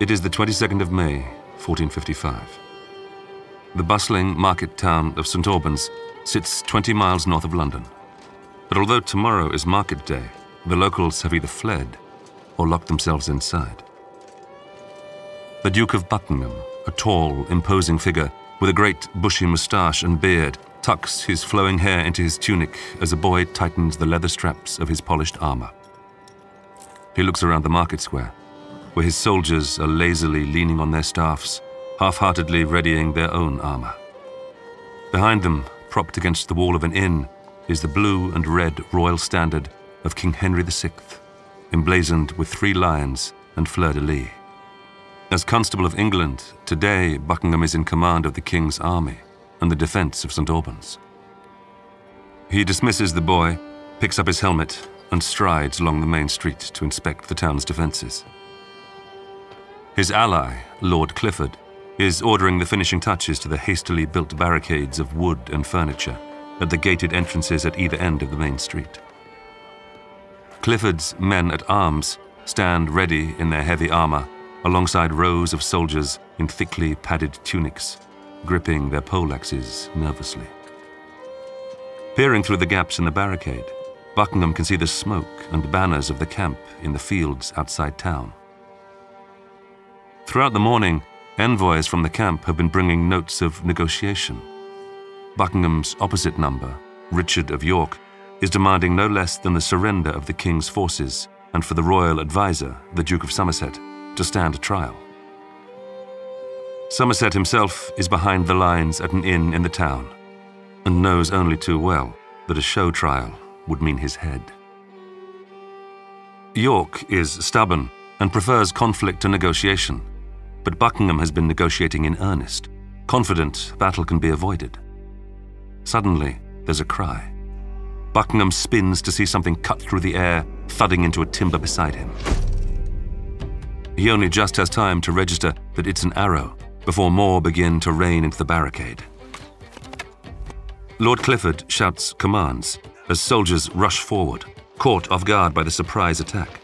It is the 22nd of May, 1455. The bustling market town of St Albans sits 20 miles north of London. But although tomorrow is market day, the locals have either fled or locked themselves inside. The Duke of Buckingham, a tall, imposing figure with a great bushy moustache and beard, tucks his flowing hair into his tunic as a boy tightens the leather straps of his polished armor. He looks around the market square where his soldiers are lazily leaning on their staffs, half heartedly readying their own armor. Behind them, propped against the wall of an inn, is the blue and red royal standard of King Henry VI, emblazoned with three lions and fleur de lis. As Constable of England, today Buckingham is in command of the King's army and the defence of St Albans. He dismisses the boy, picks up his helmet, and strides along the main street to inspect the town's defences. His ally, Lord Clifford, is ordering the finishing touches to the hastily built barricades of wood and furniture at the gated entrances at either end of the main street. Clifford's men at arms stand ready in their heavy armor alongside rows of soldiers in thickly padded tunics, gripping their poleaxes nervously. Peering through the gaps in the barricade, Buckingham can see the smoke and banners of the camp in the fields outside town. Throughout the morning, envoys from the camp have been bringing notes of negotiation. Buckingham's opposite number, Richard of York, is demanding no less than the surrender of the king's forces and for the royal adviser, the Duke of Somerset, to stand trial. Somerset himself is behind the lines at an inn in the town and knows only too well that a show trial would mean his head. York is stubborn and prefers conflict to negotiation but Buckingham has been negotiating in earnest, confident battle can be avoided. Suddenly, there's a cry. Buckingham spins to see something cut through the air, thudding into a timber beside him. He only just has time to register that it's an arrow before more begin to rain into the barricade. Lord Clifford shouts commands as soldiers rush forward, caught off guard by the surprise attack.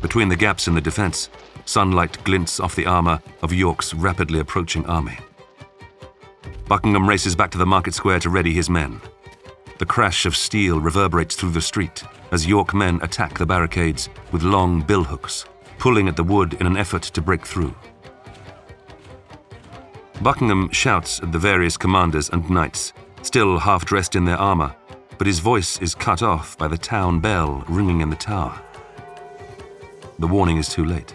Between the gaps in the defense, Sunlight glints off the armour of York's rapidly approaching army. Buckingham races back to the market square to ready his men. The crash of steel reverberates through the street as York men attack the barricades with long billhooks, pulling at the wood in an effort to break through. Buckingham shouts at the various commanders and knights, still half dressed in their armour, but his voice is cut off by the town bell ringing in the tower. The warning is too late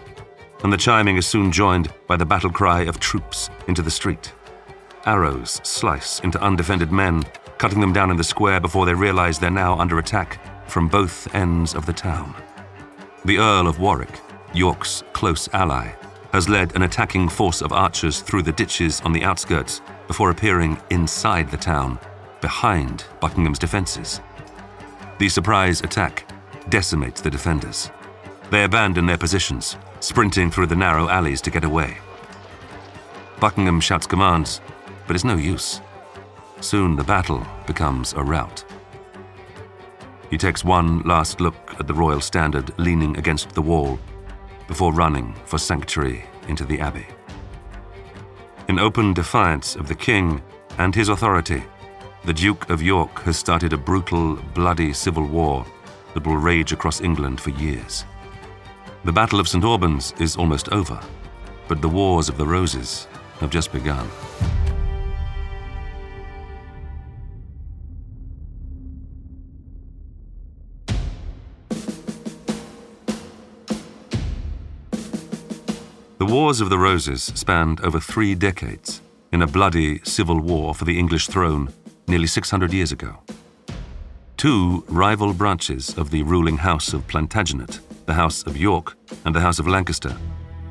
and the chiming is soon joined by the battle cry of troops into the street. Arrows slice into undefended men, cutting them down in the square before they realize they're now under attack from both ends of the town. The Earl of Warwick, York's close ally, has led an attacking force of archers through the ditches on the outskirts before appearing inside the town, behind Buckingham's defences. The surprise attack decimates the defenders. They abandon their positions, sprinting through the narrow alleys to get away. Buckingham shouts commands, but it's no use. Soon the battle becomes a rout. He takes one last look at the royal standard leaning against the wall before running for sanctuary into the abbey. In open defiance of the king and his authority, the Duke of York has started a brutal, bloody civil war that will rage across England for years. The Battle of St. Albans is almost over, but the Wars of the Roses have just begun. The Wars of the Roses spanned over three decades in a bloody civil war for the English throne nearly 600 years ago. two rival branches of the ruling House of Plantagenet, the House of York and the House of Lancaster,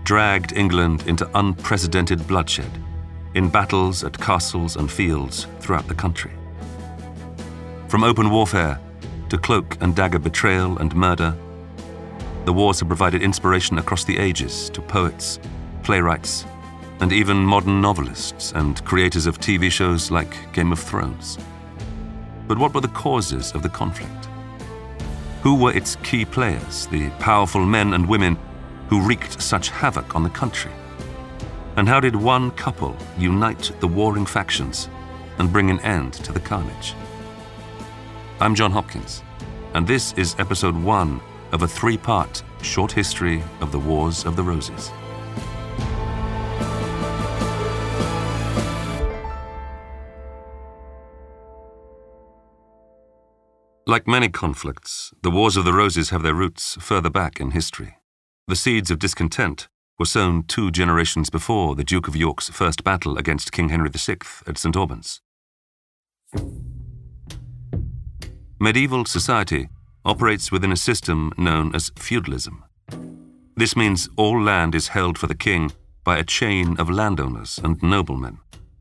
dragged England into unprecedented bloodshed in battles at castles and fields throughout the country. From open warfare to cloak and dagger betrayal and murder, the wars have provided inspiration across the ages to poets, playwrights, and even modern novelists and creators of TV shows like Game of Thrones. But what were the causes of the conflict? Who were its key players, the powerful men and women who wreaked such havoc on the country? And how did one couple unite the warring factions and bring an end to the carnage? I'm John Hopkins, and this is episode one of a three part short history of the Wars of the Roses. Like many conflicts, the Wars of the Roses have their roots further back in history. The seeds of discontent were sown two generations before the Duke of York's first battle against King Henry VI at St Albans. Medieval society operates within a system known as feudalism. This means all land is held for the king by a chain of landowners and noblemen,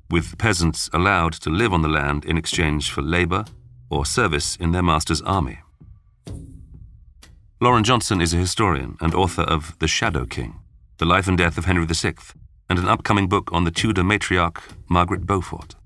with peasants allowed to live on the land in exchange for labour or service in their master's army. Lauren Johnson is a historian and author of The Shadow King, The Life and Death of Henry VI, and an upcoming book on the Tudor matriarch Margaret Beaufort.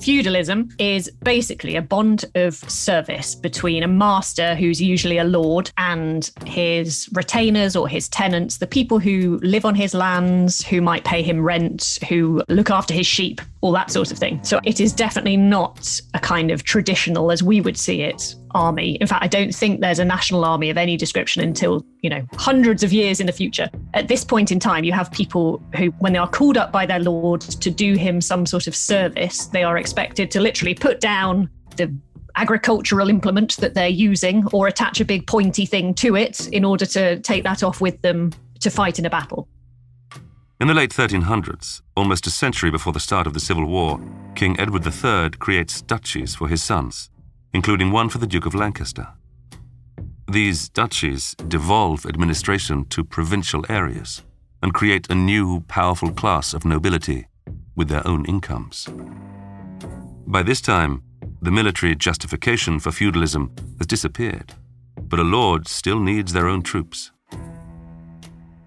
Feudalism is basically a bond of service between a master, who's usually a lord, and his retainers or his tenants, the people who live on his lands, who might pay him rent, who look after his sheep, all that sort of thing. So it is definitely not a kind of traditional, as we would see it, army. In fact, I don't think there's a national army of any description until, you know, hundreds of years in the future. At this point in time, you have people who, when they are called up by their lord to do him some sort of service, they are expected to literally put down the agricultural implement that they're using or attach a big pointy thing to it in order to take that off with them to fight in a battle. In the late 1300s, almost a century before the start of the Civil War, King Edward III creates duchies for his sons including one for the Duke of Lancaster. These duchies devolve administration to provincial areas and create a new, powerful class of nobility with their own incomes. By this time, the military justification for feudalism has disappeared, but a lord still needs their own troops.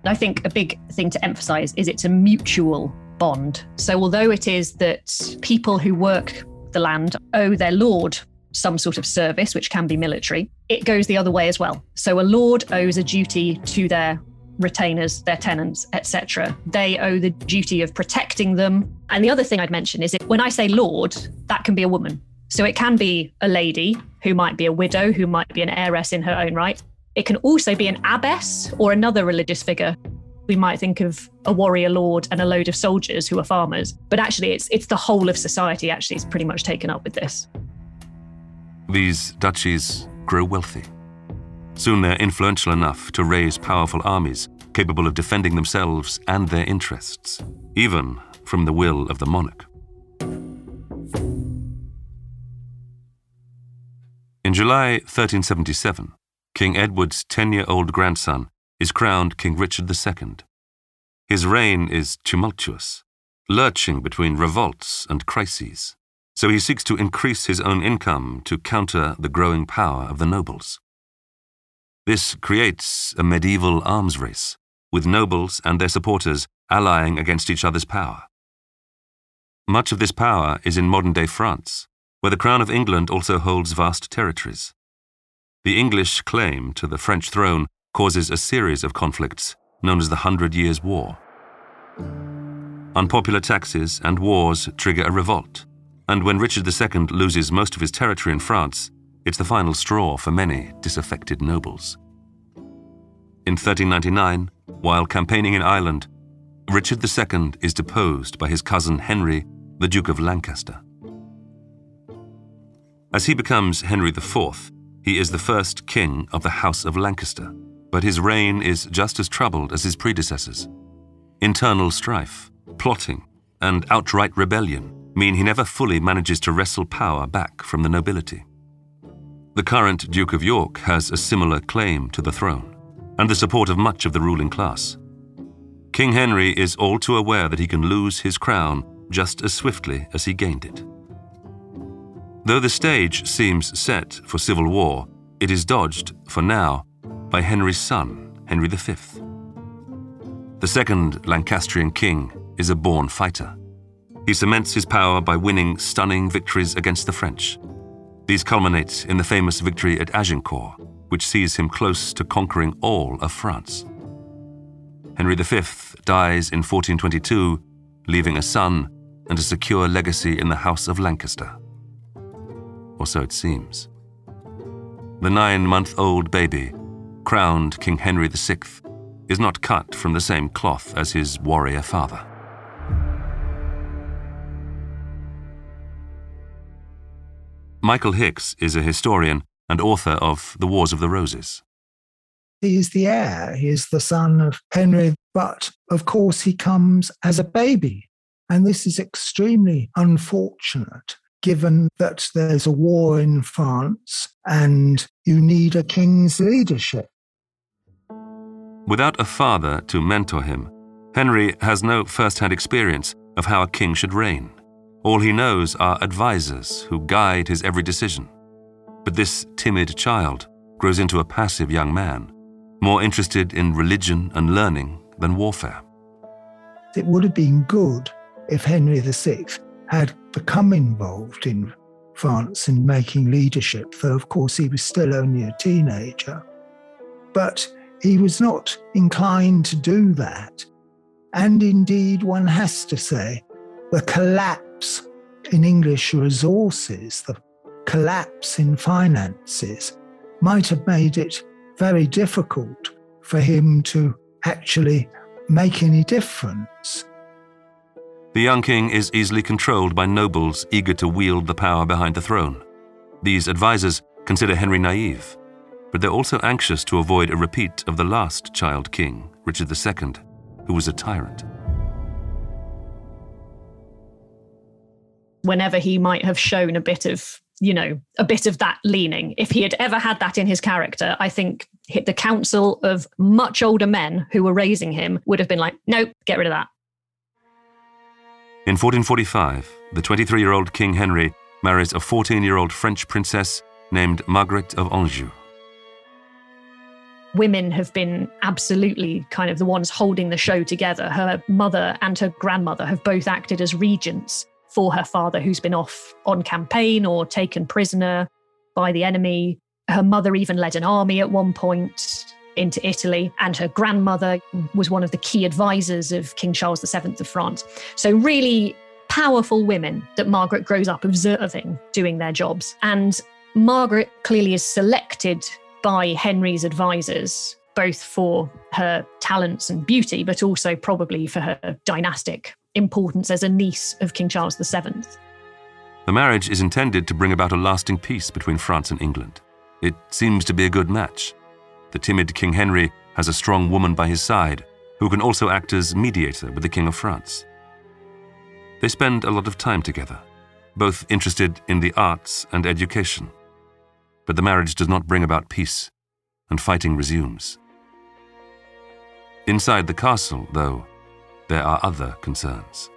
I think a big thing to emphasize is it's a mutual bond. So, although it is that people who work the land owe their lord some sort of service, which can be military, it goes the other way as well. So a lord owes a duty to their retainers, their tenants, etc. They owe the duty of protecting them. And the other thing I'd mention is that when I say lord, that can be a woman. So it can be a lady who might be a widow, who might be an heiress in her own right. It can also be an abbess or another religious figure. We might think of a warrior lord and a load of soldiers who are farmers, but actually it's it's the whole of society actually is pretty much taken up with this. These duchies grow wealthy. Soon they're influential enough to raise powerful armies capable of defending themselves and their interests, even from the will of the monarch. In July 1377, King Edward's 10 year old grandson is crowned King Richard II. His reign is tumultuous, lurching between revolts and crises so he seeks to increase his own income to counter the growing power of the nobles. This creates a medieval arms race, with nobles and their supporters allying against each other's power. Much of this power is in modern day France, where the Crown of England also holds vast territories. The English claim to the French throne causes a series of conflicts known as the Hundred Years' War. Unpopular taxes and wars trigger a revolt and when Richard II loses most of his territory in France, it's the final straw for many disaffected nobles. In 1399, while campaigning in Ireland, Richard II is deposed by his cousin Henry, the Duke of Lancaster. As he becomes Henry IV, he is the first king of the House of Lancaster, but his reign is just as troubled as his predecessors. Internal strife, plotting, and outright rebellion mean he never fully manages to wrestle power back from the nobility. The current Duke of York has a similar claim to the throne and the support of much of the ruling class. King Henry is all too aware that he can lose his crown just as swiftly as he gained it. Though the stage seems set for civil war, it is dodged, for now, by Henry's son, Henry V. The second Lancastrian king is a born fighter. He cements his power by winning stunning victories against the French. These culminate in the famous victory at Agincourt, which sees him close to conquering all of France. Henry V dies in 1422, leaving a son and a secure legacy in the House of Lancaster. Or so it seems. The nine month old baby, crowned King Henry VI, is not cut from the same cloth as his warrior father. Michael Hicks is a historian and author of The Wars of the Roses. He is the heir, he is the son of Henry, but of course he comes as a baby. And this is extremely unfortunate given that there's a war in France and you need a king's leadership. Without a father to mentor him, Henry has no first hand experience of how a king should reign. All he knows are advisers who guide his every decision. But this timid child grows into a passive young man, more interested in religion and learning than warfare. It would have been good if Henry VI had become involved in France in making leadership, though of course he was still only a teenager. But he was not inclined to do that. And indeed, one has to say, the collapse in English resources, the collapse in finances, might have made it very difficult for him to actually make any difference. The young king is easily controlled by nobles eager to wield the power behind the throne. These advisers consider Henry naive, but they're also anxious to avoid a repeat of the last child king, Richard II, who was a tyrant. whenever he might have shown a bit of you know a bit of that leaning if he had ever had that in his character i think the council of much older men who were raising him would have been like nope get rid of that in 1445 the 23 year old king henry marries a 14 year old french princess named margaret of anjou. Women have been absolutely kind of the ones holding the show together. Her mother and her grandmother have both acted as regents for her father, who's been off on campaign or taken prisoner by the enemy. Her mother even led an army at one point into Italy, and her grandmother was one of the key advisors of King Charles VII of France. So, really powerful women that Margaret grows up observing doing their jobs. And Margaret clearly is selected by Henry's advisors, both for her talents and beauty, but also probably for her dynastic importance as a niece of King Charles VII. The marriage is intended to bring about a lasting peace between France and England. It seems to be a good match. The timid King Henry has a strong woman by his side who can also act as mediator with the King of France. They spend a lot of time together, both interested in the arts and education. But the marriage does not bring about peace, and fighting resumes. Inside the castle, though, there are other concerns.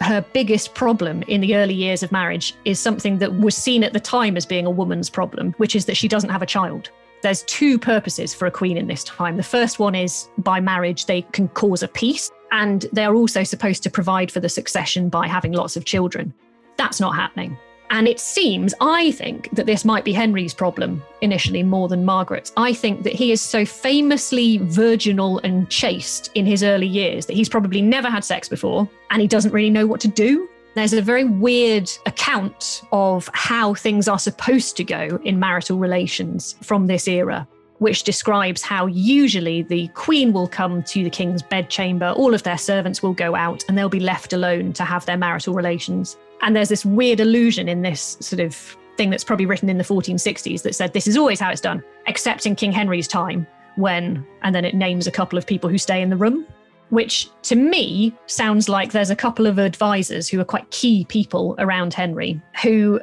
Her biggest problem in the early years of marriage is something that was seen at the time as being a woman's problem, which is that she doesn't have a child. There's two purposes for a queen in this time. The first one is by marriage, they can cause a peace, and they are also supposed to provide for the succession by having lots of children. That's not happening. And it seems, I think, that this might be Henry's problem initially more than Margaret's. I think that he is so famously virginal and chaste in his early years that he's probably never had sex before and he doesn't really know what to do. There's a very weird account of how things are supposed to go in marital relations from this era which describes how usually the queen will come to the king's bedchamber, all of their servants will go out, and they'll be left alone to have their marital relations. And there's this weird illusion in this sort of thing that's probably written in the 1460s that said this is always how it's done, except in King Henry's time, when, and then it names a couple of people who stay in the room. Which to me sounds like there's a couple of advisors who are quite key people around Henry who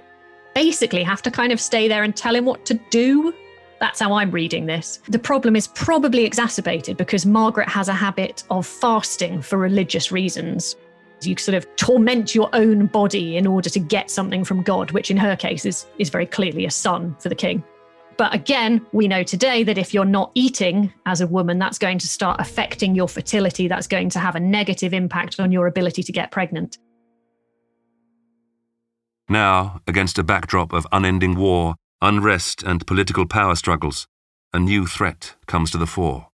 basically have to kind of stay there and tell him what to do. That's how I'm reading this. The problem is probably exacerbated because Margaret has a habit of fasting for religious reasons. You sort of torment your own body in order to get something from God, which in her case is, is very clearly a son for the king. But again, we know today that if you're not eating as a woman, that's going to start affecting your fertility. That's going to have a negative impact on your ability to get pregnant. Now, against a backdrop of unending war, unrest, and political power struggles, a new threat comes to the fore,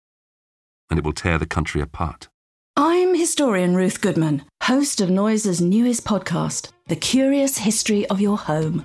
and it will tear the country apart. I'm historian Ruth Goodman, host of Noiser's newest podcast, The Curious History of Your Home.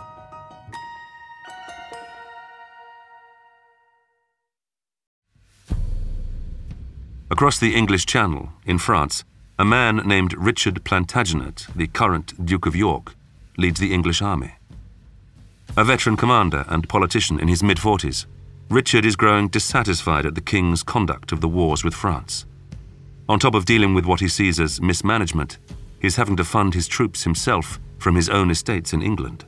Across the English Channel, in France, a man named Richard Plantagenet, the current Duke of York, leads the English army. A veteran commander and politician in his mid 40s, Richard is growing dissatisfied at the king's conduct of the wars with France. On top of dealing with what he sees as mismanagement, he's having to fund his troops himself from his own estates in England.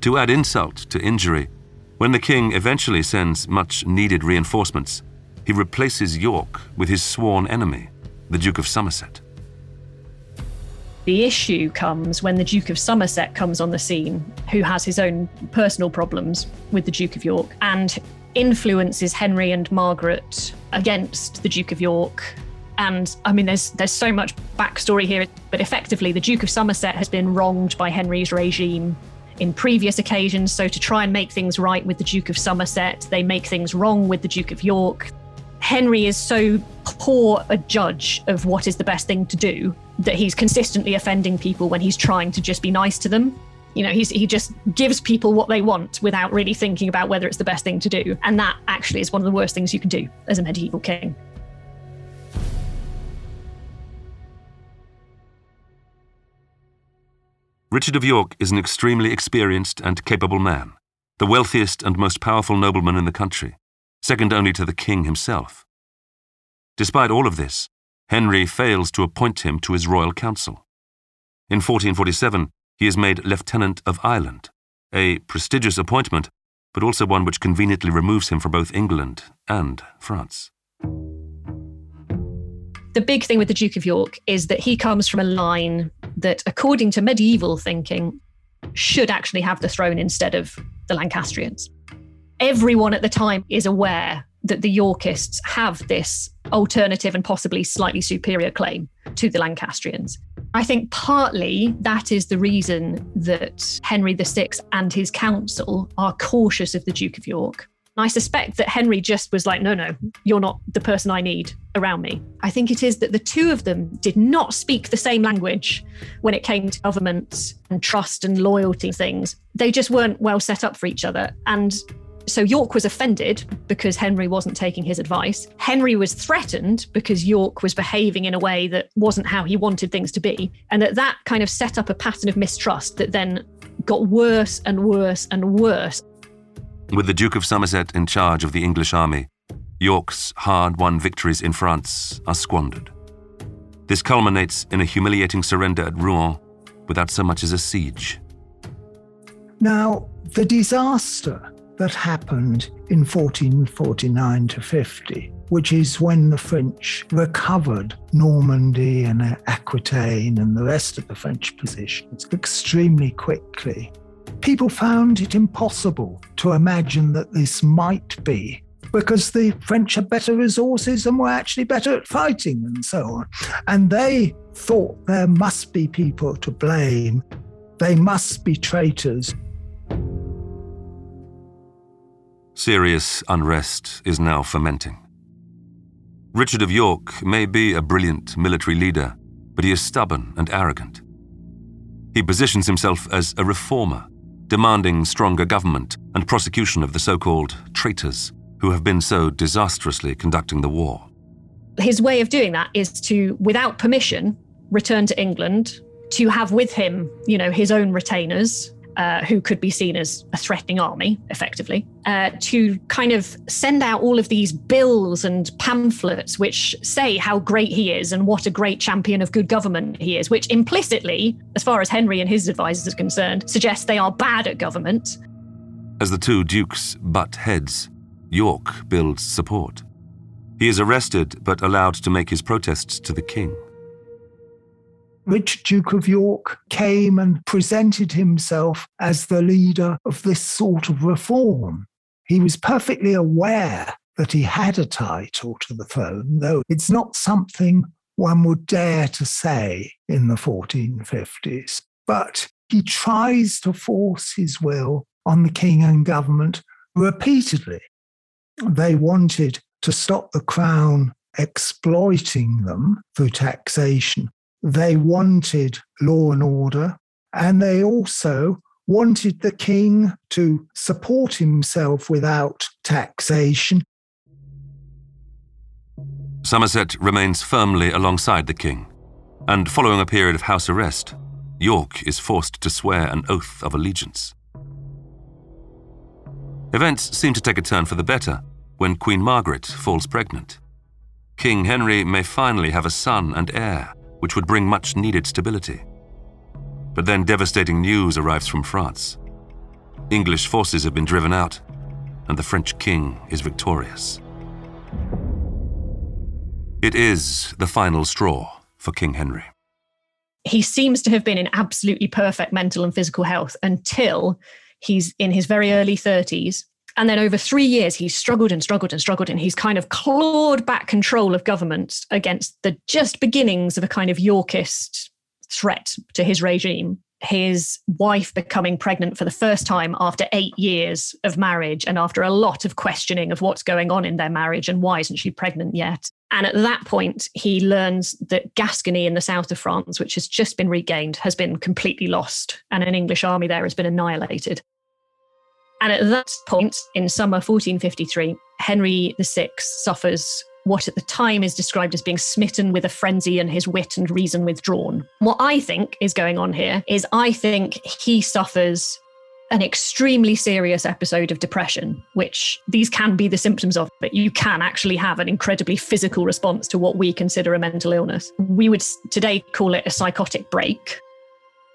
To add insult to injury, when the king eventually sends much needed reinforcements, he replaces York with his sworn enemy, the Duke of Somerset. The issue comes when the Duke of Somerset comes on the scene, who has his own personal problems with the Duke of York and influences Henry and Margaret against the Duke of York. And I mean, there's there's so much backstory here, but effectively, the Duke of Somerset has been wronged by Henry's regime in previous occasions. So to try and make things right with the Duke of Somerset, they make things wrong with the Duke of York. Henry is so poor a judge of what is the best thing to do that he's consistently offending people when he's trying to just be nice to them. You know, he's, he just gives people what they want without really thinking about whether it's the best thing to do. And that actually is one of the worst things you can do as a medieval king. Richard of York is an extremely experienced and capable man, the wealthiest and most powerful nobleman in the country second only to the king himself. Despite all of this, Henry fails to appoint him to his royal council. In 1447, he is made Lieutenant of Ireland, a prestigious appointment, but also one which conveniently removes him from both England and France. The big thing with the Duke of York is that he comes from a line that, according to medieval thinking, should actually have the throne instead of the Lancastrians everyone at the time is aware that the Yorkists have this alternative and possibly slightly superior claim to the Lancastrians. I think partly that is the reason that Henry VI and his council are cautious of the Duke of York. I suspect that Henry just was like, no, no, you're not the person I need around me. I think it is that the two of them did not speak the same language when it came to government and trust and loyalty things. They just weren't well set up for each other. And so York was offended because Henry wasn't taking his advice. Henry was threatened because York was behaving in a way that wasn't how he wanted things to be. And that that kind of set up a pattern of mistrust that then got worse and worse and worse. With the Duke of Somerset in charge of the English army, York's hard won victories in France are squandered. This culminates in a humiliating surrender at Rouen without so much as a siege. Now, the disaster that happened in 1449 to 50, which is when the French recovered Normandy and Aquitaine and the rest of the French positions extremely quickly. people found it impossible to imagine that this might be because the French had better resources and were actually better at fighting and so on. And they thought there must be people to blame, they must be traitors. Serious unrest is now fermenting. Richard of York may be a brilliant military leader, but he is stubborn and arrogant. He positions himself as a reformer, demanding stronger government and prosecution of the so called traitors who have been so disastrously conducting the war. His way of doing that is to, without permission, return to England, to have with him, you know, his own retainers, uh, who could be seen as a threatening army, effectively, uh, to kind of send out all of these bills and pamphlets which say how great he is and what a great champion of good government he is, which implicitly, as far as Henry and his advisors are concerned, suggests they are bad at government. As the two dukes butt heads, York builds support. He is arrested but allowed to make his protests to the king. Richard Duke of York came and presented himself as the leader of this sort of reform. He was perfectly aware that he had a title to the throne, though it's not something one would dare to say in the 1450s. But he tries to force his will on the king and government repeatedly. They wanted to stop the crown exploiting them through taxation they wanted law and order, and they also wanted the king to support himself without taxation. Somerset remains firmly alongside the king, and following a period of house arrest, York is forced to swear an oath of allegiance. Events seem to take a turn for the better when Queen Margaret falls pregnant. King Henry may finally have a son and heir, which would bring much needed stability. But then devastating news arrives from France. English forces have been driven out, and the French king is victorious. It is the final straw for King Henry. He seems to have been in absolutely perfect mental and physical health until he's in his very early 30s and then over three years, he's struggled and struggled and struggled, and he's kind of clawed back control of government against the just beginnings of a kind of Yorkist threat to his regime. His wife becoming pregnant for the first time after eight years of marriage, and after a lot of questioning of what's going on in their marriage and why isn't she pregnant yet. And at that point, he learns that Gascony in the south of France, which has just been regained, has been completely lost, and an English army there has been annihilated. And at that point, in summer 1453, Henry VI suffers what at the time is described as being smitten with a frenzy and his wit and reason withdrawn. What I think is going on here is I think he suffers an extremely serious episode of depression, which these can be the symptoms of, but you can actually have an incredibly physical response to what we consider a mental illness. We would today call it a psychotic break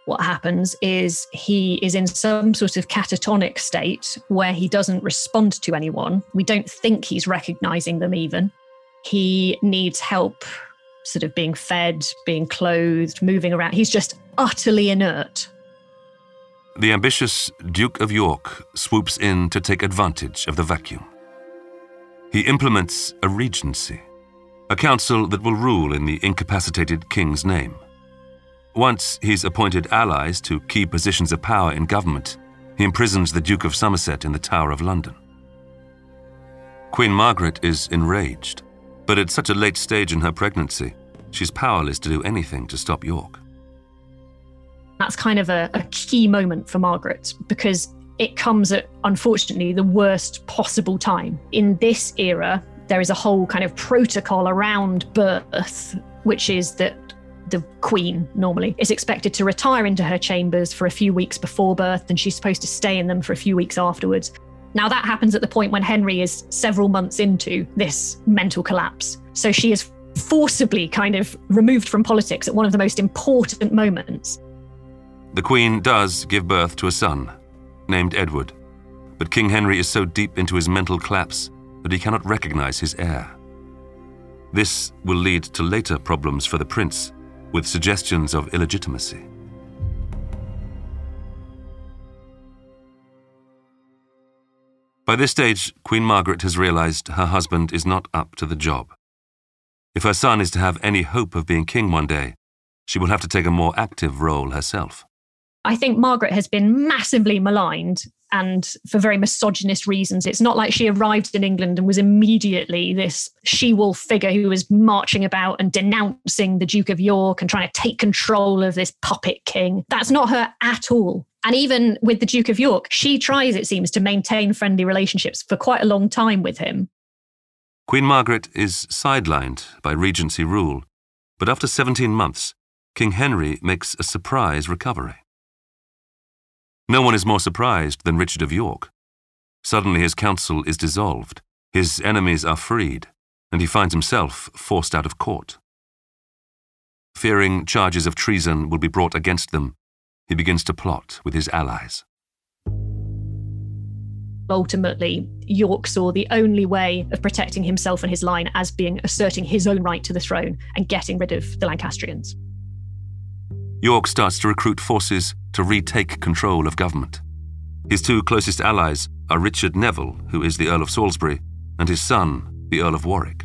what happens is he is in some sort of catatonic state where he doesn't respond to anyone. We don't think he's recognizing them even. He needs help, sort of being fed, being clothed, moving around. He's just utterly inert. The ambitious Duke of York swoops in to take advantage of the vacuum. He implements a regency, a council that will rule in the incapacitated king's name. Once he's appointed allies to key positions of power in government, he imprisons the Duke of Somerset in the Tower of London. Queen Margaret is enraged, but at such a late stage in her pregnancy, she's powerless to do anything to stop York. That's kind of a, a key moment for Margaret because it comes at, unfortunately, the worst possible time. In this era, there is a whole kind of protocol around birth, which is that the queen normally is expected to retire into her chambers for a few weeks before birth and she's supposed to stay in them for a few weeks afterwards. Now, that happens at the point when Henry is several months into this mental collapse. So she is forcibly kind of removed from politics at one of the most important moments. The Queen does give birth to a son, named Edward, but King Henry is so deep into his mental collapse that he cannot recognize his heir. This will lead to later problems for the prince with suggestions of illegitimacy. By this stage, Queen Margaret has realised her husband is not up to the job. If her son is to have any hope of being king one day, she will have to take a more active role herself. I think Margaret has been massively maligned and for very misogynist reasons. It's not like she arrived in England and was immediately this she wolf figure who was marching about and denouncing the Duke of York and trying to take control of this puppet king. That's not her at all. And even with the Duke of York, she tries, it seems, to maintain friendly relationships for quite a long time with him. Queen Margaret is sidelined by Regency rule, but after 17 months, King Henry makes a surprise recovery. No one is more surprised than Richard of York. Suddenly his council is dissolved, his enemies are freed, and he finds himself forced out of court. Fearing charges of treason will be brought against them, he begins to plot with his allies. Ultimately, York saw the only way of protecting himself and his line as being asserting his own right to the throne and getting rid of the Lancastrians. York starts to recruit forces to retake control of government. His two closest allies are Richard Neville, who is the Earl of Salisbury, and his son, the Earl of Warwick.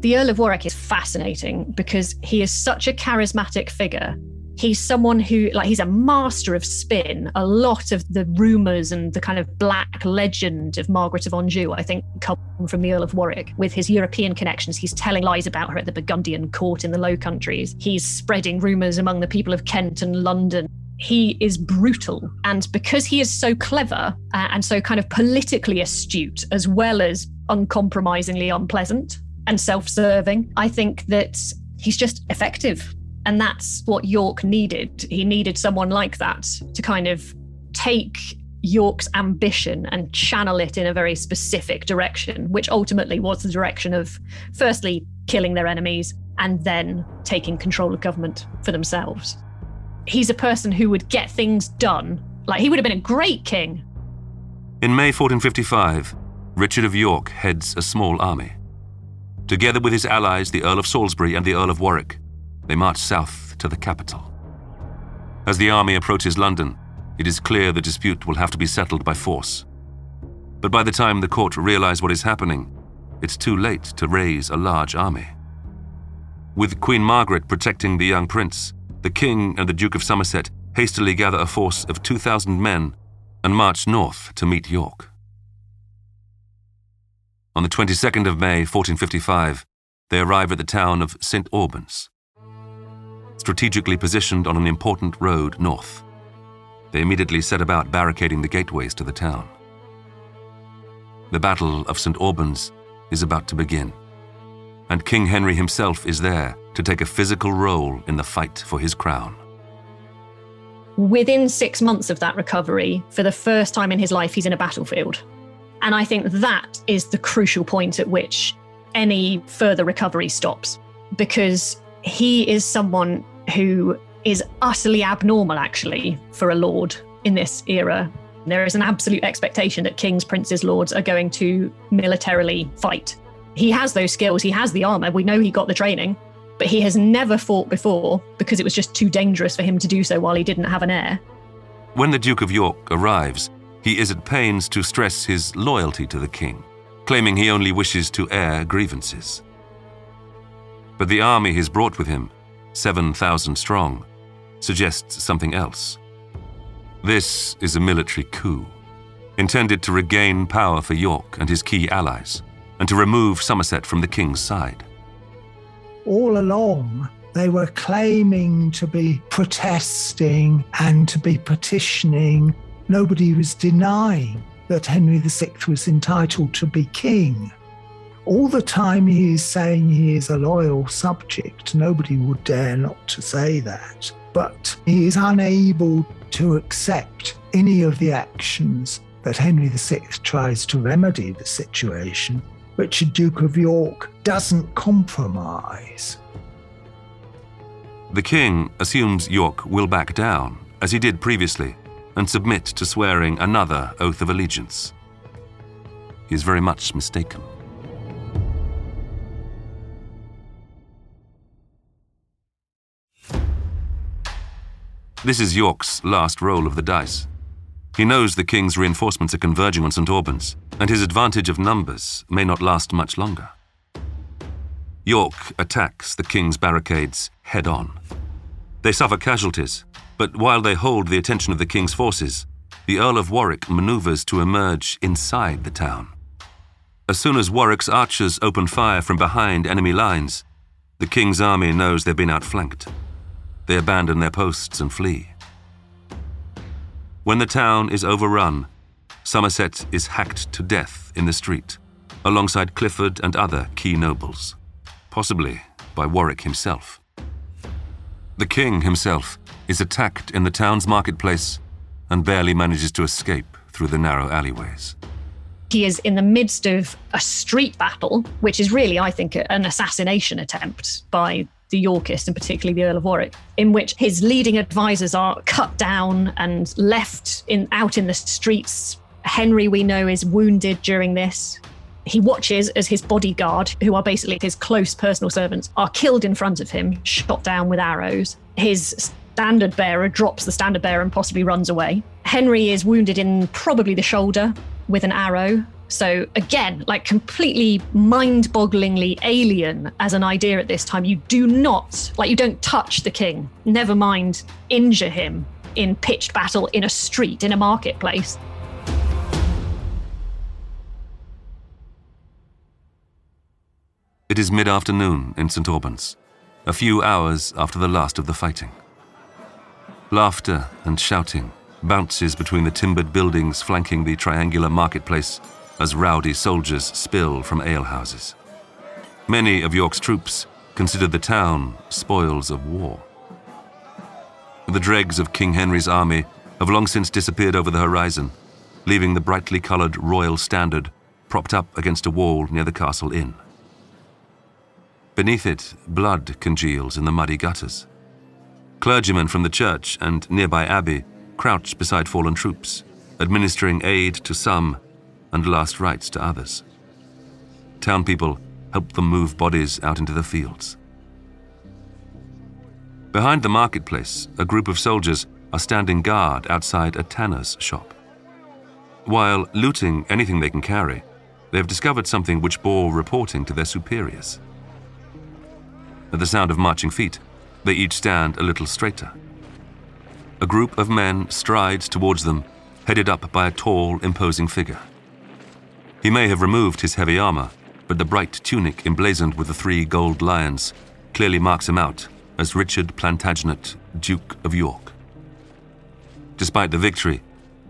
The Earl of Warwick is fascinating because he is such a charismatic figure he's someone who like he's a master of spin a lot of the rumors and the kind of black legend of margaret of anjou i think come from the earl of warwick with his european connections he's telling lies about her at the burgundian court in the low countries he's spreading rumors among the people of kent and london he is brutal. And because he is so clever uh, and so kind of politically astute, as well as uncompromisingly unpleasant and self serving, I think that he's just effective. And that's what York needed. He needed someone like that to kind of take York's ambition and channel it in a very specific direction, which ultimately was the direction of firstly killing their enemies and then taking control of government for themselves. He's a person who would get things done. Like he would have been a great king. In May 1455, Richard of York heads a small army. Together with his allies, the Earl of Salisbury and the Earl of Warwick, they march south to the capital. As the army approaches London, it is clear the dispute will have to be settled by force. But by the time the court realize what is happening, it's too late to raise a large army. With Queen Margaret protecting the young prince, the king and the Duke of Somerset hastily gather a force of 2,000 men and march north to meet York. On the 22nd of May, 1455, they arrive at the town of St. Albans strategically positioned on an important road north. They immediately set about barricading the gateways to the town. The Battle of St. Albans is about to begin, and King Henry himself is there to take a physical role in the fight for his crown. Within six months of that recovery, for the first time in his life, he's in a battlefield. And I think that is the crucial point at which any further recovery stops, because he is someone who is utterly abnormal, actually, for a lord in this era. There is an absolute expectation that kings, princes, lords are going to militarily fight. He has those skills, he has the armor, we know he got the training, but he has never fought before because it was just too dangerous for him to do so while he didn't have an heir. When the Duke of York arrives, he is at pains to stress his loyalty to the king, claiming he only wishes to air grievances. But the army he's brought with him 7,000 strong, suggests something else. This is a military coup, intended to regain power for York and his key allies, and to remove Somerset from the king's side. All along, they were claiming to be protesting and to be petitioning. Nobody was denying that Henry VI was entitled to be king. All the time he is saying he is a loyal subject, nobody would dare not to say that. But he is unable to accept any of the actions that Henry VI tries to remedy the situation. Richard, Duke of York, doesn't compromise. The king assumes York will back down, as he did previously, and submit to swearing another oath of allegiance. He is very much mistaken. This is York's last roll of the dice. He knows the king's reinforcements are converging on St. Albans, and his advantage of numbers may not last much longer. York attacks the king's barricades head on. They suffer casualties, but while they hold the attention of the king's forces, the Earl of Warwick maneuvers to emerge inside the town. As soon as Warwick's archers open fire from behind enemy lines, the king's army knows they've been outflanked. They abandon their posts and flee. When the town is overrun, Somerset is hacked to death in the street, alongside Clifford and other key nobles, possibly by Warwick himself. The king himself is attacked in the town's marketplace and barely manages to escape through the narrow alleyways. He is in the midst of a street battle, which is really, I think, an assassination attempt by the Yorkists, and particularly the Earl of Warwick, in which his leading advisors are cut down and left in out in the streets. Henry, we know, is wounded during this. He watches as his bodyguard, who are basically his close personal servants, are killed in front of him, shot down with arrows. His standard bearer drops the standard bearer and possibly runs away. Henry is wounded in probably the shoulder with an arrow. So again, like completely mind-bogglingly alien as an idea at this time. You do not like you don't touch the king. Never mind injure him in pitched battle in a street in a marketplace. It is mid afternoon in St. Albans, a few hours after the last of the fighting. Laughter and shouting bounces between the timbered buildings flanking the triangular marketplace as rowdy soldiers spill from alehouses. Many of York's troops considered the town spoils of war. The dregs of King Henry's army have long since disappeared over the horizon, leaving the brightly coloured royal standard propped up against a wall near the castle inn. Beneath it, blood congeals in the muddy gutters. Clergymen from the church and nearby abbey crouch beside fallen troops, administering aid to some and last rites to others. Town people help them move bodies out into the fields. Behind the marketplace, a group of soldiers are standing guard outside a tanner's shop. While looting anything they can carry, they have discovered something which bore reporting to their superiors. At the sound of marching feet, they each stand a little straighter. A group of men strides towards them, headed up by a tall, imposing figure. He may have removed his heavy armor, but the bright tunic emblazoned with the three gold lions clearly marks him out as Richard Plantagenet, Duke of York. Despite the victory,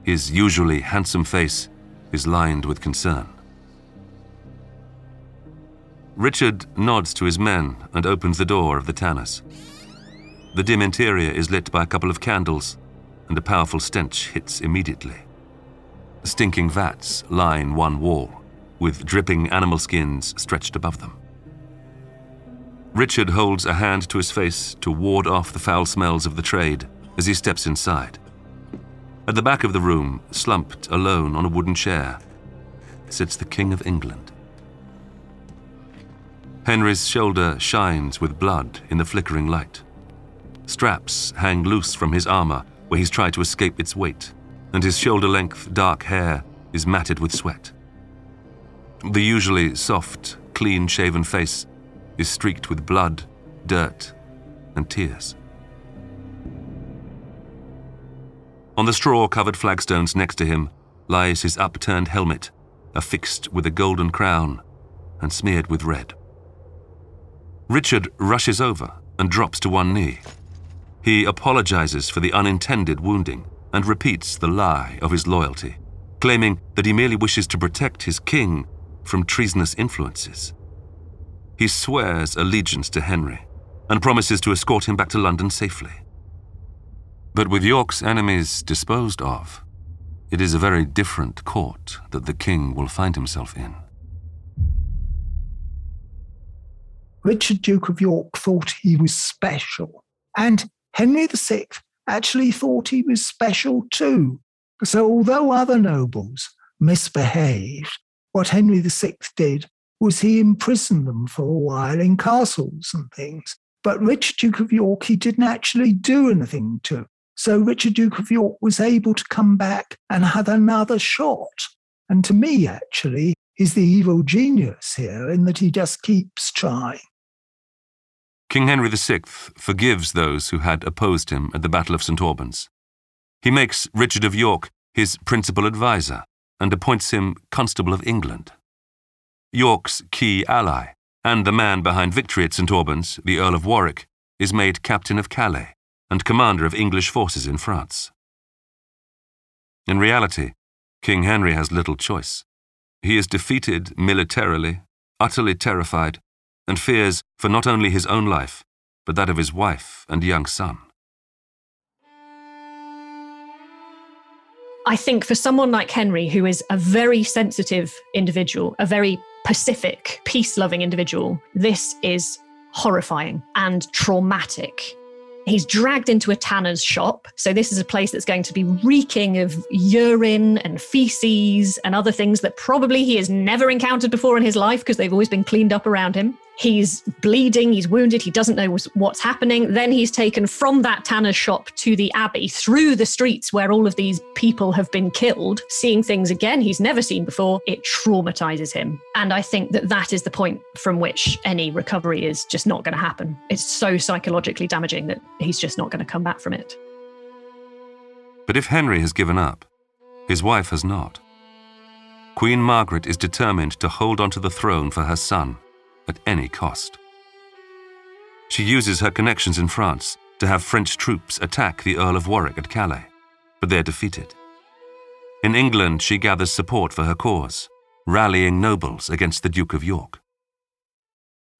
his usually handsome face is lined with concern. Richard nods to his men and opens the door of the Tanners. The dim interior is lit by a couple of candles, and a powerful stench hits immediately. Stinking vats line one wall, with dripping animal skins stretched above them. Richard holds a hand to his face to ward off the foul smells of the trade as he steps inside. At the back of the room, slumped alone on a wooden chair, sits the King of England. Henry's shoulder shines with blood in the flickering light. Straps hang loose from his armor where he's tried to escape its weight, and his shoulder length dark hair is matted with sweat. The usually soft, clean shaven face is streaked with blood, dirt, and tears. On the straw covered flagstones next to him lies his upturned helmet, affixed with a golden crown and smeared with red. Richard rushes over and drops to one knee. He apologizes for the unintended wounding and repeats the lie of his loyalty, claiming that he merely wishes to protect his king from treasonous influences. He swears allegiance to Henry and promises to escort him back to London safely. But with York's enemies disposed of, it is a very different court that the king will find himself in. Richard, Duke of York, thought he was special. And Henry VI actually thought he was special too. So, although other nobles misbehaved, what Henry VI did was he imprisoned them for a while in castles and things. But Richard, Duke of York, he didn't actually do anything to So Richard, Duke of York, was able to come back and had another shot. And to me, actually, he's the evil genius here in that he just keeps trying. King Henry VI forgives those who had opposed him at the Battle of St. Albans. He makes Richard of York his principal adviser and appoints him Constable of England. York's key ally, and the man behind victory at St. Albans, the Earl of Warwick, is made Captain of Calais and commander of English forces in France. In reality, King Henry has little choice. He is defeated militarily, utterly terrified, and fears for not only his own life, but that of his wife and young son. I think for someone like Henry, who is a very sensitive individual, a very pacific, peace loving individual, this is horrifying and traumatic. He's dragged into a tanner's shop. So, this is a place that's going to be reeking of urine and feces and other things that probably he has never encountered before in his life because they've always been cleaned up around him. He's bleeding, he's wounded, he doesn't know what's happening. Then he's taken from that tanner's shop to the abbey through the streets where all of these people have been killed, seeing things again he's never seen before. It traumatizes him. And I think that that is the point from which any recovery is just not going to happen. It's so psychologically damaging that he's just not going to come back from it. But if Henry has given up, his wife has not. Queen Margaret is determined to hold onto the throne for her son at any cost. She uses her connections in France to have French troops attack the Earl of Warwick at Calais, but they're defeated. In England, she gathers support for her cause, rallying nobles against the Duke of York.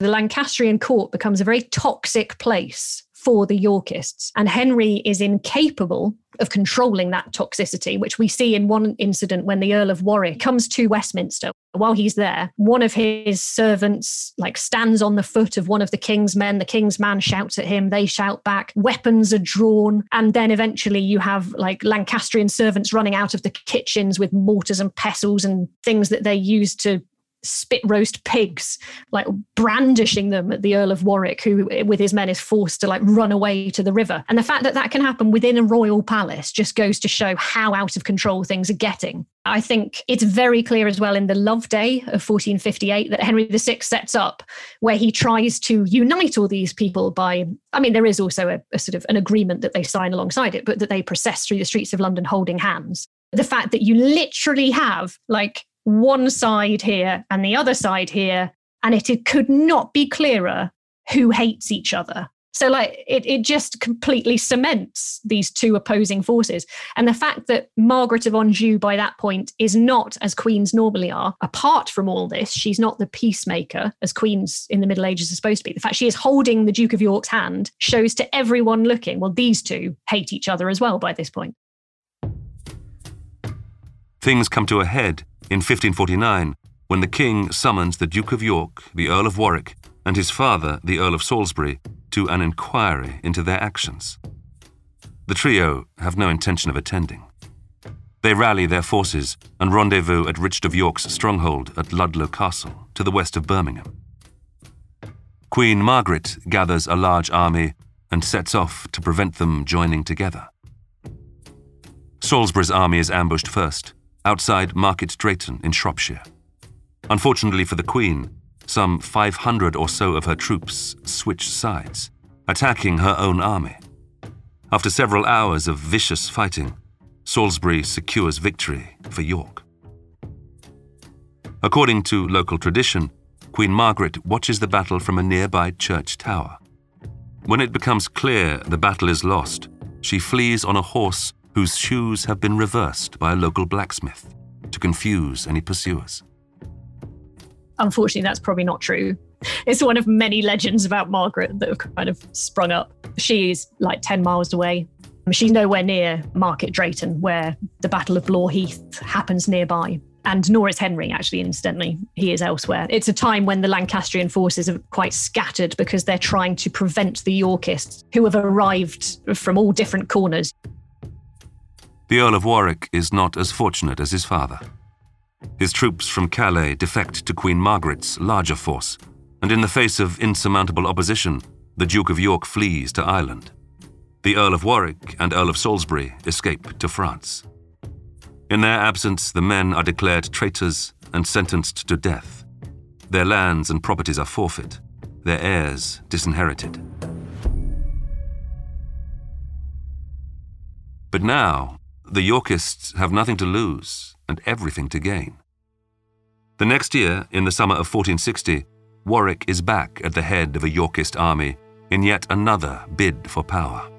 The Lancastrian court becomes a very toxic place for the Yorkists. And Henry is incapable of controlling that toxicity, which we see in one incident when the Earl of Warwick comes to Westminster. While he's there, one of his servants like stands on the foot of one of the king's men. The king's man shouts at him. They shout back. Weapons are drawn. And then eventually you have like Lancastrian servants running out of the kitchens with mortars and pestles and things that they use to spit roast pigs, like brandishing them at the Earl of Warwick, who with his men is forced to like run away to the river. And the fact that that can happen within a royal palace just goes to show how out of control things are getting. I think it's very clear as well in the Love Day of 1458 that Henry VI sets up, where he tries to unite all these people by, I mean, there is also a, a sort of an agreement that they sign alongside it, but that they process through the streets of London holding hands. The fact that you literally have like one side here and the other side here, and it, could not be clearer who hates each other. So, like, it, it just completely cements these two opposing forces. And the fact that Margaret of Anjou, by that point, is not as queens normally are, apart from all this, she's not the peacemaker as queens in the Middle Ages are supposed to be. The fact she is holding the Duke of York's hand shows to everyone looking, well, these two hate each other as well by this point. Things come to a head in 1549 when the king summons the Duke of York, the Earl of Warwick, and his father, the Earl of Salisbury, to an inquiry into their actions. The trio have no intention of attending. They rally their forces and rendezvous at Richard of York's stronghold at Ludlow Castle, to the west of Birmingham. Queen Margaret gathers a large army and sets off to prevent them joining together. Salisbury's army is ambushed first, outside Market Drayton in Shropshire. Unfortunately for the Queen, some 500 or so of her troops switch sides, attacking her own army. After several hours of vicious fighting, Salisbury secures victory for York. According to local tradition, Queen Margaret watches the battle from a nearby church tower. When it becomes clear the battle is lost, she flees on a horse whose shoes have been reversed by a local blacksmith to confuse any pursuers. Unfortunately, that's probably not true. It's one of many legends about Margaret that have kind of sprung up. She's like 10 miles away. She's nowhere near Market Drayton, where the Battle of Blore Heath happens nearby. And nor is Henry, actually, incidentally. He is elsewhere. It's a time when the Lancastrian forces are quite scattered because they're trying to prevent the Yorkists, who have arrived from all different corners. The Earl of Warwick is not as fortunate as his father. His troops from Calais defect to Queen Margaret's larger force, and in the face of insurmountable opposition, the Duke of York flees to Ireland. The Earl of Warwick and Earl of Salisbury escape to France. In their absence, the men are declared traitors and sentenced to death. Their lands and properties are forfeit, their heirs disinherited. But now, the Yorkists have nothing to lose and everything to gain. The next year, in the summer of 1460, Warwick is back at the head of a Yorkist army in yet another bid for power.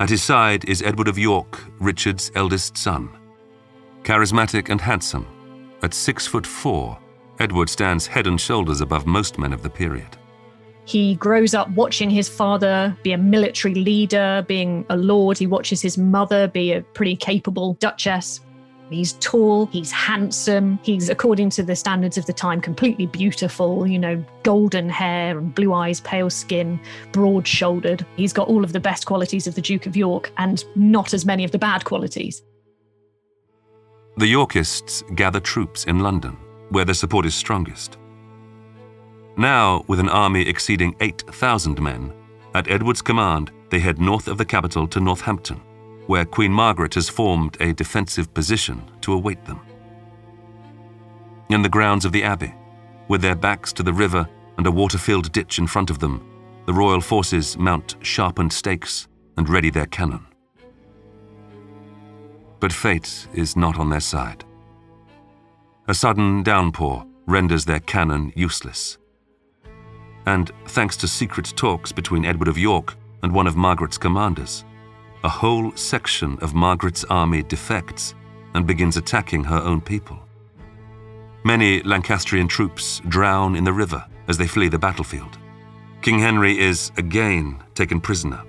At his side is Edward of York, Richard's eldest son. Charismatic and handsome, at six foot four, Edward stands head and shoulders above most men of the period. He grows up watching his father be a military leader, being a lord. He watches his mother be a pretty capable duchess. He's tall, he's handsome, he's, according to the standards of the time, completely beautiful, you know, golden hair and blue eyes, pale skin, broad shouldered. He's got all of the best qualities of the Duke of York and not as many of the bad qualities. The Yorkists gather troops in London, where their support is strongest. Now, with an army exceeding 8,000 men, at Edward's command, they head north of the capital to Northampton, where Queen Margaret has formed a defensive position to await them. In the grounds of the abbey, with their backs to the river and a water filled ditch in front of them, the royal forces mount sharpened stakes and ready their cannon. But fate is not on their side. A sudden downpour renders their cannon useless and thanks to secret talks between Edward of York and one of Margaret's commanders, a whole section of Margaret's army defects and begins attacking her own people. Many Lancastrian troops drown in the river as they flee the battlefield. King Henry is again taken prisoner.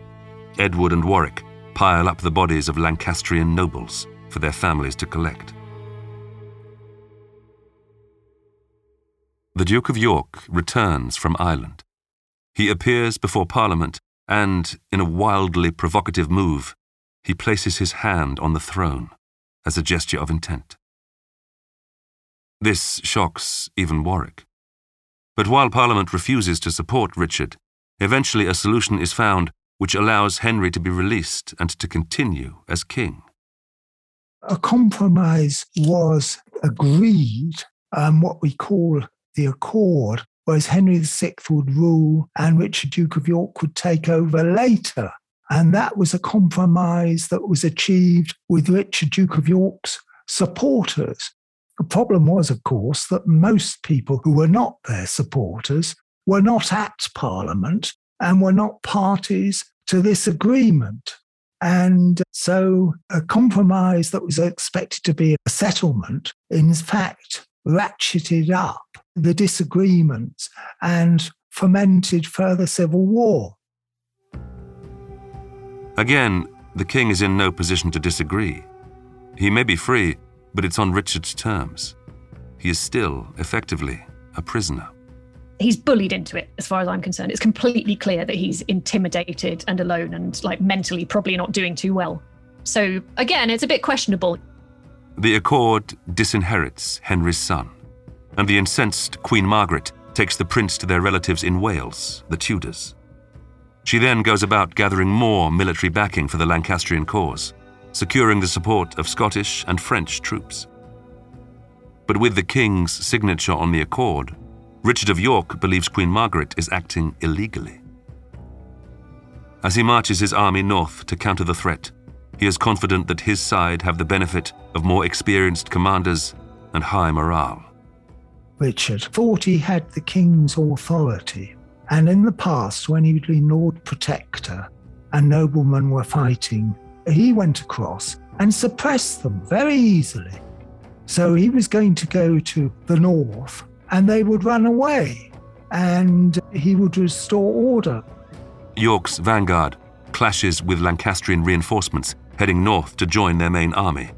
Edward and Warwick pile up the bodies of Lancastrian nobles for their families to collect. The Duke of York returns from Ireland. He appears before Parliament and, in a wildly provocative move, he places his hand on the throne as a gesture of intent. This shocks even Warwick. But while Parliament refuses to support Richard, eventually a solution is found which allows Henry to be released and to continue as king. A compromise was agreed, um, what we call the Accord, whereas Henry VI would rule and Richard, Duke of York, would take over later. And that was a compromise that was achieved with Richard, Duke of York's supporters. The problem was, of course, that most people who were not their supporters were not at Parliament and were not parties to this agreement. And so a compromise that was expected to be a settlement, in fact, ratcheted up the disagreements and fomented further civil war. Again, the king is in no position to disagree. He may be free, but it's on Richard's terms. He is still, effectively, a prisoner. He's bullied into it, as far as I'm concerned. It's completely clear that he's intimidated and alone and, like, mentally probably not doing too well. So, again, it's a bit questionable. The Accord disinherits Henry's son and the incensed Queen Margaret takes the prince to their relatives in Wales, the Tudors. She then goes about gathering more military backing for the Lancastrian cause, securing the support of Scottish and French troops. But with the king's signature on the accord, Richard of York believes Queen Margaret is acting illegally. As he marches his army north to counter the threat, he is confident that his side have the benefit of more experienced commanders and high morale. Richard thought he had the king's authority. And in the past, when he'd been Lord Protector and noblemen were fighting, he went across and suppressed them very easily. So he was going to go to the north and they would run away and he would restore order. York's vanguard clashes with Lancastrian reinforcements heading north to join their main army.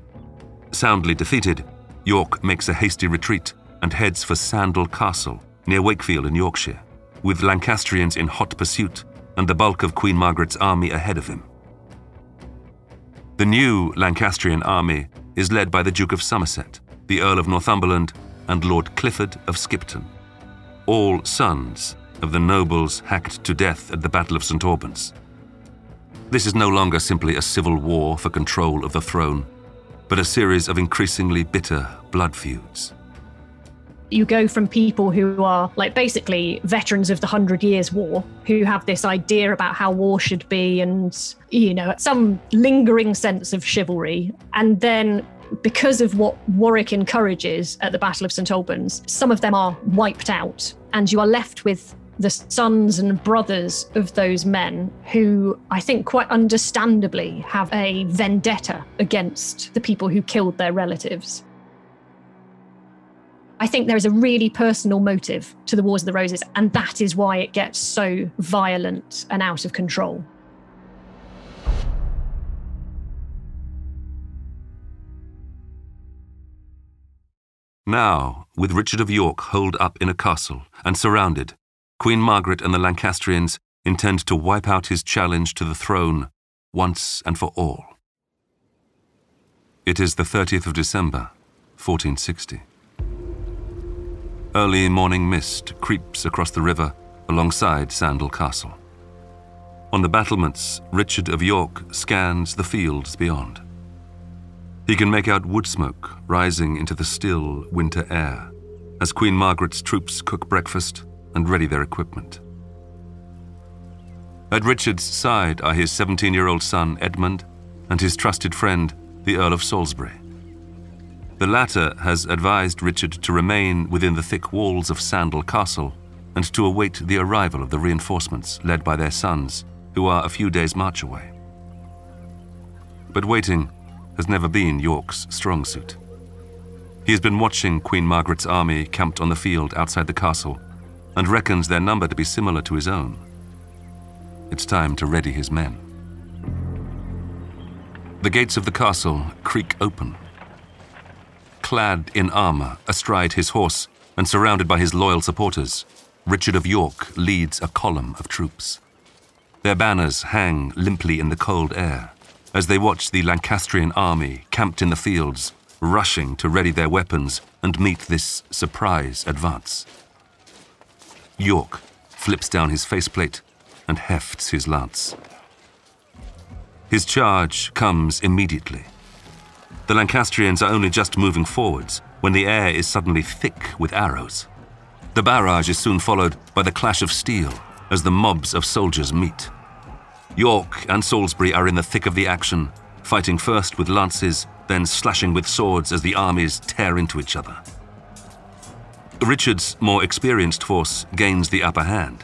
Soundly defeated, York makes a hasty retreat and heads for Sandal Castle, near Wakefield in Yorkshire, with Lancastrians in hot pursuit and the bulk of Queen Margaret's army ahead of him. The new Lancastrian army is led by the Duke of Somerset, the Earl of Northumberland, and Lord Clifford of Skipton, all sons of the nobles hacked to death at the Battle of St. Albans. This is no longer simply a civil war for control of the throne, but a series of increasingly bitter blood feuds. You go from people who are like basically veterans of the Hundred Years' War, who have this idea about how war should be and, you know, some lingering sense of chivalry. And then because of what Warwick encourages at the Battle of St. Albans, some of them are wiped out, and you are left with the sons and brothers of those men who I think quite understandably have a vendetta against the people who killed their relatives. I think there is a really personal motive to the Wars of the Roses, and that is why it gets so violent and out of control. Now, with Richard of York holed up in a castle and surrounded, Queen Margaret and the Lancastrians intend to wipe out his challenge to the throne once and for all. It is the 30th of December, 1460. Early morning mist creeps across the river alongside Sandal Castle. On the battlements, Richard of York scans the fields beyond. He can make out wood smoke rising into the still winter air as Queen Margaret's troops cook breakfast and ready their equipment. At Richard's side are his 17 year old son Edmund and his trusted friend, the Earl of Salisbury. The latter has advised Richard to remain within the thick walls of Sandal Castle and to await the arrival of the reinforcements led by their sons, who are a few days' march away. But waiting has never been York's strong suit. He has been watching Queen Margaret's army camped on the field outside the castle and reckons their number to be similar to his own. It's time to ready his men. The gates of the castle creak open. Clad in armor, astride his horse, and surrounded by his loyal supporters, Richard of York leads a column of troops. Their banners hang limply in the cold air as they watch the Lancastrian army camped in the fields, rushing to ready their weapons and meet this surprise advance. York flips down his faceplate and hefts his lance. His charge comes immediately. The Lancastrians are only just moving forwards when the air is suddenly thick with arrows. The barrage is soon followed by the clash of steel as the mobs of soldiers meet. York and Salisbury are in the thick of the action, fighting first with lances, then slashing with swords as the armies tear into each other. Richard's more experienced force gains the upper hand.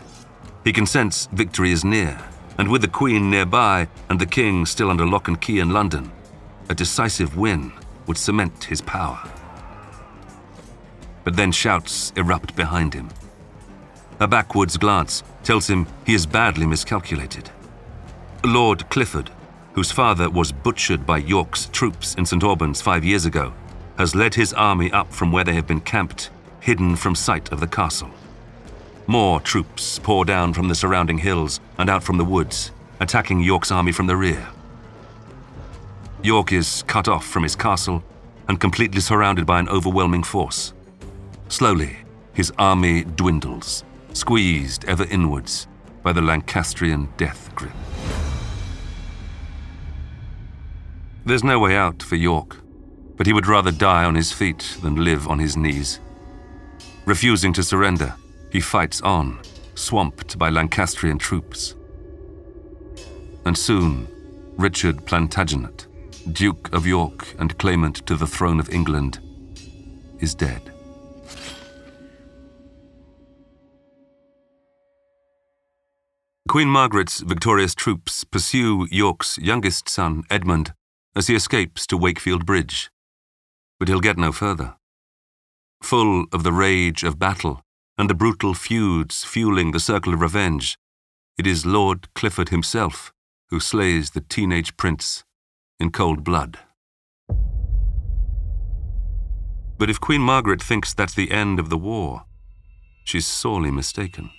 He can sense victory is near, and with the Queen nearby and the King still under lock and key in London, a decisive win would cement his power. But then shouts erupt behind him. A backwards glance tells him he is badly miscalculated. Lord Clifford, whose father was butchered by York's troops in St. Albans five years ago, has led his army up from where they have been camped, hidden from sight of the castle. More troops pour down from the surrounding hills and out from the woods, attacking York's army from the rear. York is cut off from his castle and completely surrounded by an overwhelming force. Slowly, his army dwindles, squeezed ever inwards by the Lancastrian death grip. There's no way out for York, but he would rather die on his feet than live on his knees. Refusing to surrender, he fights on, swamped by Lancastrian troops. And soon, Richard Plantagenet, Duke of York and claimant to the throne of England, is dead. Queen Margaret's victorious troops pursue York's youngest son, Edmund, as he escapes to Wakefield Bridge. But he'll get no further. Full of the rage of battle and the brutal feuds fueling the circle of revenge, it is Lord Clifford himself who slays the teenage prince in cold blood. But if Queen Margaret thinks that's the end of the war, she's sorely mistaken.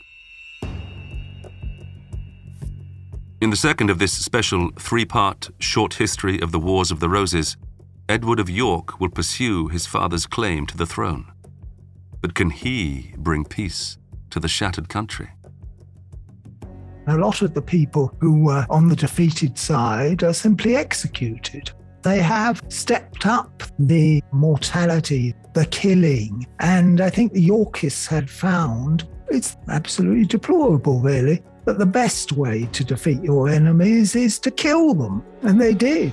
In the second of this special three part short history of the Wars of the Roses, Edward of York will pursue his father's claim to the throne. But can he bring peace to the shattered country? A lot of the people who were on the defeated side are simply executed. They have stepped up the mortality, the killing, and I think the Yorkists had found it's absolutely deplorable, really, that the best way to defeat your enemies is to kill them, and they did.